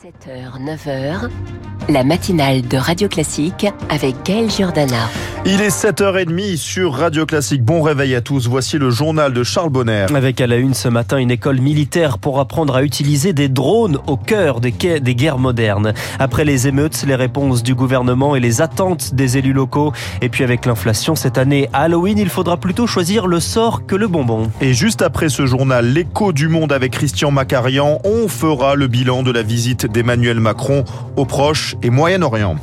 7h, 9h, la matinale de Radio Classique avec Gaël Giordana. Il est 7h30 sur Radio Classique. Bon réveil à tous. Voici le journal de Charles Bonner. Avec à la une ce matin une école militaire pour apprendre à utiliser des drones au cœur des, des guerres modernes. Après les émeutes, les réponses du gouvernement et les attentes des élus locaux. Et puis avec l'inflation cette année à Halloween, il faudra plutôt choisir le sort que le bonbon. Et juste après ce journal, l'écho du monde avec Christian Macarian, on fera le bilan de la visite d'Emmanuel Macron au Proche et Moyen-Orient.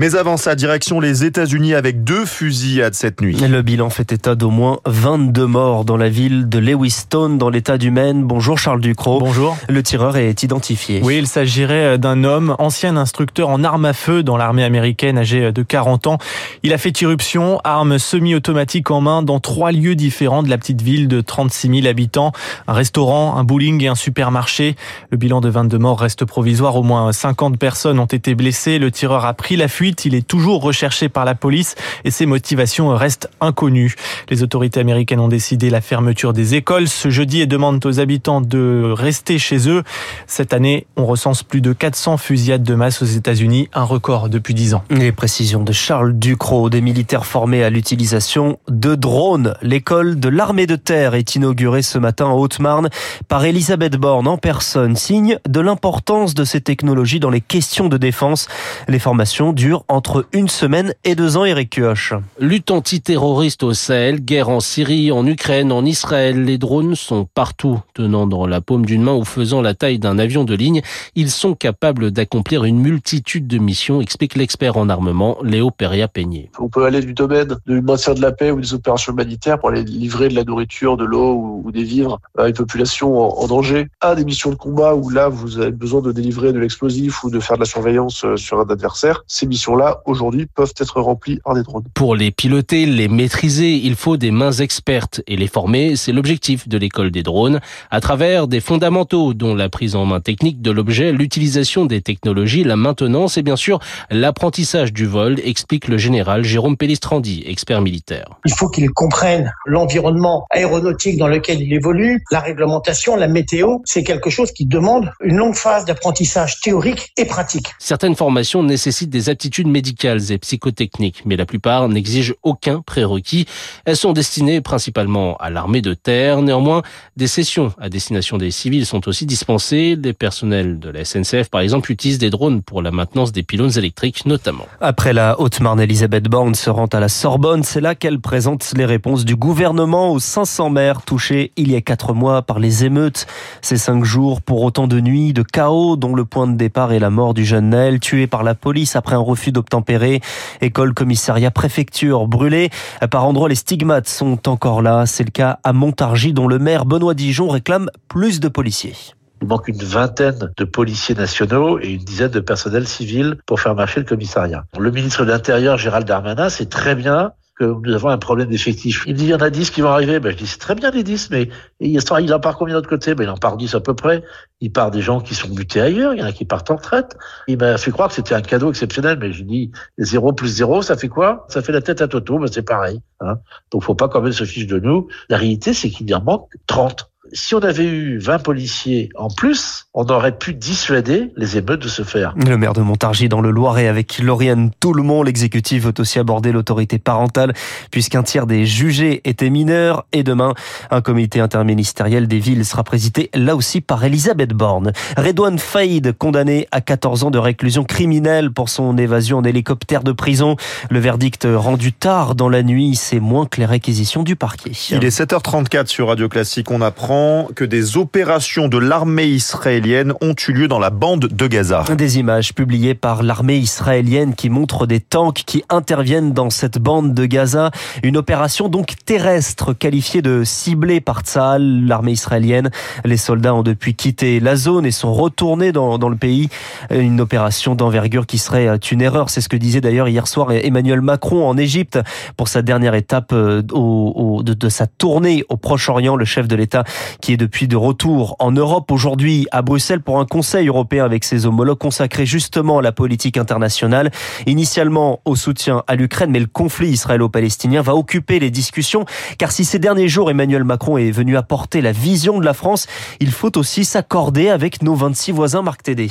Mais avant sa direction les États-Unis avec deux fusillades cette nuit. Le bilan fait état d'au moins 22 morts dans la ville de Lewiston, dans l'état du Maine. Bonjour Charles Ducrot. Bonjour. Le tireur est identifié. Oui, il s'agirait d'un homme, ancien instructeur en armes à feu dans l'armée américaine, âgé de 40 ans. Il a fait irruption, arme semi-automatique en main, dans trois lieux différents de la petite ville de 36 000 habitants. Un restaurant, un bowling et un supermarché. Le bilan de 22 morts reste provisoire. Au moins 50 personnes ont été blessées. Le tireur a pris la fuite. Il est toujours recherché par la police et ses motivations restent inconnues. Les autorités américaines ont décidé la fermeture des écoles ce jeudi et demandent aux habitants de rester chez eux. Cette année, on recense plus de 400 fusillades de masse aux États-Unis, un record depuis 10 ans. Les précisions de Charles Ducrot, des militaires formés à l'utilisation de drones. L'école de l'armée de terre est inaugurée ce matin en Haute-Marne par Elisabeth Borne en personne, signe de l'importance de ces technologies dans les questions de défense. Les formations durent entre une semaine et deux ans, Eric Kioch. Lutte antiterroriste au Sahel, guerre en Syrie, en Ukraine, en Israël, les drones sont partout. Tenant dans la paume d'une main ou faisant la taille d'un avion de ligne, ils sont capables d'accomplir une multitude de missions, explique l'expert en armement Léo Peria-Peigné. On peut aller du domaine du maintien de la paix ou des opérations humanitaires pour aller livrer de la nourriture, de l'eau ou des vivres à une population en danger, à des missions de combat où là vous avez besoin de délivrer de l'explosif ou de faire de la surveillance euh, sur un adversaire. Ces missions là aujourd'hui, peuvent être remplis par des drones. Pour les piloter, les maîtriser, il faut des mains expertes et les former, c'est l'objectif de l'école des drones, à travers des fondamentaux dont la prise en main technique de l'objet, l'utilisation des technologies, la maintenance et bien sûr l'apprentissage du vol, explique le général Jérôme Pellistrandi, expert militaire. Il faut qu'ils comprennent l'environnement aéronautique dans lequel il évolue, la réglementation, la météo, c'est quelque chose qui demande une longue phase d'apprentissage théorique et pratique. Certaines formations nécessitent des aptitudes médicales et psychotechniques, mais la plupart n'exigent aucun prérequis. Elles sont destinées principalement à l'armée de terre. Néanmoins, des sessions à destination des civils sont aussi dispensées. Les personnels de la SNCF, par exemple, utilisent des drones pour la maintenance des pylônes électriques, notamment. Après la Haute-Marne, Elisabeth Borne se rend à la Sorbonne. C'est là qu'elle présente les réponses du gouvernement aux 500 maires touchés il y a quatre mois par les émeutes. Ces cinq jours pour autant de nuits, de chaos, dont le point de départ est la mort du jeune Naël, tué par la police après un refus d'obtempérer. École, commissariat, préfecture brûlée. Par endroits, les stigmates sont encore là. C'est le cas à Montargis, dont le maire Benoît Dijon réclame plus de policiers. Il manque une vingtaine de policiers nationaux et une dizaine de personnels civils pour faire marcher le commissariat. Le ministre de l'Intérieur, Gérald Darmanin, c'est très bien que nous avons un problème d'effectifs. Il dit, il y en a 10 qui vont arriver. Ben, je dis, c'est très bien les 10, mais il en part combien de l'autre côté? Ben, Il en part 10 à peu près. Il part des gens qui sont butés ailleurs. Il y en a qui partent en retraite. Il m'a fait croire que c'était un cadeau exceptionnel, mais je dis, 0 plus 0, ça fait quoi? Ça fait la tête à Toto, ben, c'est pareil. Hein Donc, faut pas quand même se fiche de nous. La réalité, c'est qu'il y en manque 30 si on avait eu 20 policiers en plus, on aurait pu dissuader les émeutes de se faire. Le maire de Montargis dans le Loiret avec Lauriane Tout-le-Monde, l'exécutif veut aussi aborder l'autorité parentale puisqu'un tiers des jugés étaient mineurs et demain, un comité interministériel des villes sera présidé là aussi par Elisabeth Borne. Redouane Faïd, condamné à 14 ans de réclusion criminelle pour son évasion en hélicoptère de prison. Le verdict rendu tard dans la nuit, c'est moins que les réquisitions du parquet. Il est 7h34 sur Radio Classique, on apprend que des opérations de l'armée israélienne ont eu lieu dans la bande de Gaza. Des images publiées par l'armée israélienne qui montrent des tanks qui interviennent dans cette bande de Gaza. Une opération donc terrestre qualifiée de ciblée par Tzahal, l'armée israélienne. Les soldats ont depuis quitté la zone et sont retournés dans, le pays. Une opération d'envergure qui serait une erreur. C'est ce que disait d'ailleurs hier soir Emmanuel Macron en Égypte pour sa dernière étape euh, de sa tournée au Proche-Orient. Le chef de l'État qui est depuis de retour en Europe aujourd'hui à Bruxelles pour un conseil européen avec ses homologues consacré justement à la politique internationale, initialement au soutien à l'Ukraine, mais le conflit israélo-palestinien va occuper les discussions, car si ces derniers jours Emmanuel Macron est venu apporter la vision de la France, il faut aussi s'accorder avec nos 26 voisins, Marc Tédé.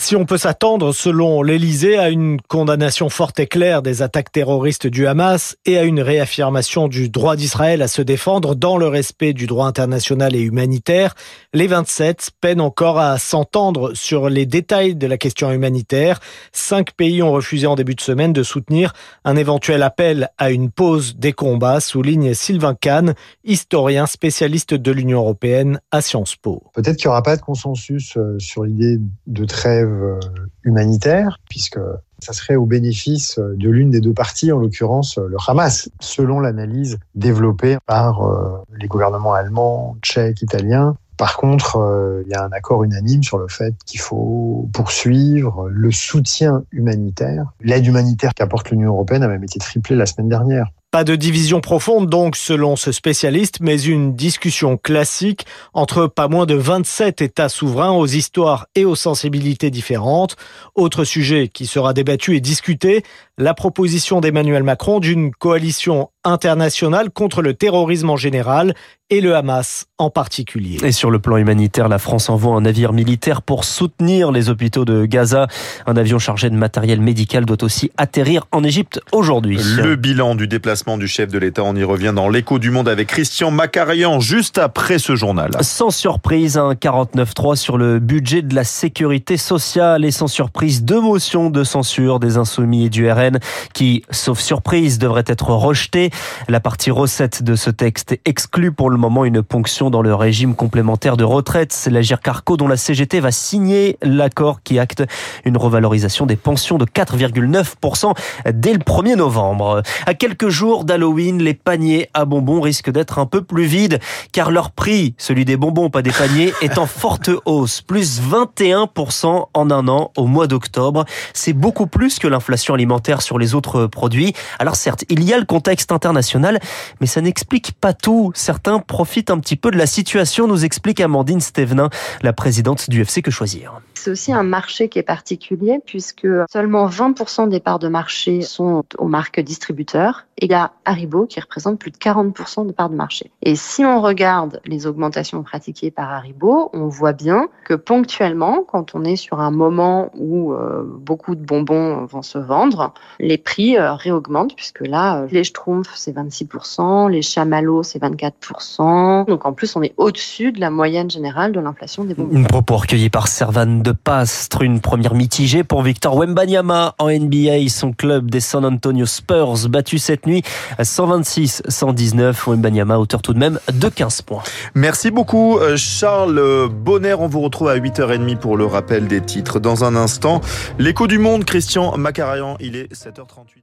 Si on peut s'attendre, selon l'Elysée, à une condamnation forte et claire des attaques terroristes du Hamas et à une réaffirmation du droit d'Israël à se défendre dans le respect du droit international et humanitaire, les 27 peinent encore à s'entendre sur les détails de la question humanitaire. Cinq pays ont refusé en début de semaine de soutenir un éventuel appel à une pause des combats, souligne Sylvain Kahn, historien spécialiste de l'Union européenne à Sciences Po. Peut-être qu'il n'y aura pas de consensus euh, sur l'idée de trêve euh, humanitaire, puisque ça serait au bénéfice de l'une des deux parties, en l'occurrence le Hamas, selon l'analyse développée par euh, les gouvernements allemands, tchèques, italiens. Par contre, euh, il y a un accord unanime sur le fait qu'il faut poursuivre le soutien humanitaire. L'aide humanitaire qu'apporte l'Union européenne a même été triplée la semaine dernière. Pas de division profonde donc selon ce spécialiste, mais une discussion classique entre pas moins de 27 États souverains aux histoires et aux sensibilités différentes. Autre sujet qui sera débattu et discuté, la proposition d'Emmanuel Macron d'une coalition internationale contre le terrorisme en général et le Hamas en particulier. Et sur le plan humanitaire, la France envoie un navire militaire pour soutenir les hôpitaux de Gaza. Un avion chargé de matériel médical doit aussi atterrir en Égypte aujourd'hui. Le bilan du déplacement du chef de l'État, on y revient dans l'écho du monde avec Christian Macarian juste après ce journal. Sans surprise, un 49.3 sur le budget de la sécurité sociale et sans surprise, deux motions de censure des insoumis et du RN qui, sauf surprise, devraient être rejetées. La partie recette de ce texte exclut pour le moment une ponction dans le régime complémentaire de retraite. C'est l'Agir Carco dont la CGT va signer l'accord qui acte une revalorisation des pensions de 4,9% dès le 1er novembre. À quelques jours d'Halloween, les paniers à bonbons risquent d'être un peu plus vides car leur prix, celui des bonbons, pas des paniers, est en forte hausse, plus 21% en un an au mois d'octobre. C'est beaucoup plus que l'inflation alimentaire sur les autres produits. Alors certes, il y a le contexte international, mais ça n'explique pas tout. Certains profitent un petit peu de la situation, nous explique Amandine Stevenin, la présidente du FC Que Choisir. C'est aussi un marché qui est particulier puisque seulement 20% des parts de marché sont aux marques distributeurs et il y a Haribo qui représente plus de 40% de parts de marché. Et si on regarde les augmentations pratiquées par Haribo, on voit bien que ponctuellement, quand on est sur un moment où euh, beaucoup de bonbons vont se vendre, les prix euh, réaugmentent puisque là, euh, les Schtroumpfs c'est 26%, les chamallows c'est 24%. Donc en plus, on est au-dessus de la moyenne générale de l'inflation des bonbons. Une propos recueillie par Servan de Pastre, une première mitigée pour Victor Wembanyama en NBA, son club des San Antonio Spurs battu cette nuit à 126-119. Wembanyama auteur tout de même de 15 points. Merci beaucoup Charles Bonner. On vous retrouve à 8h30 pour le rappel des titres. Dans un instant, l'écho du monde, Christian Macarayan, il est 7h38.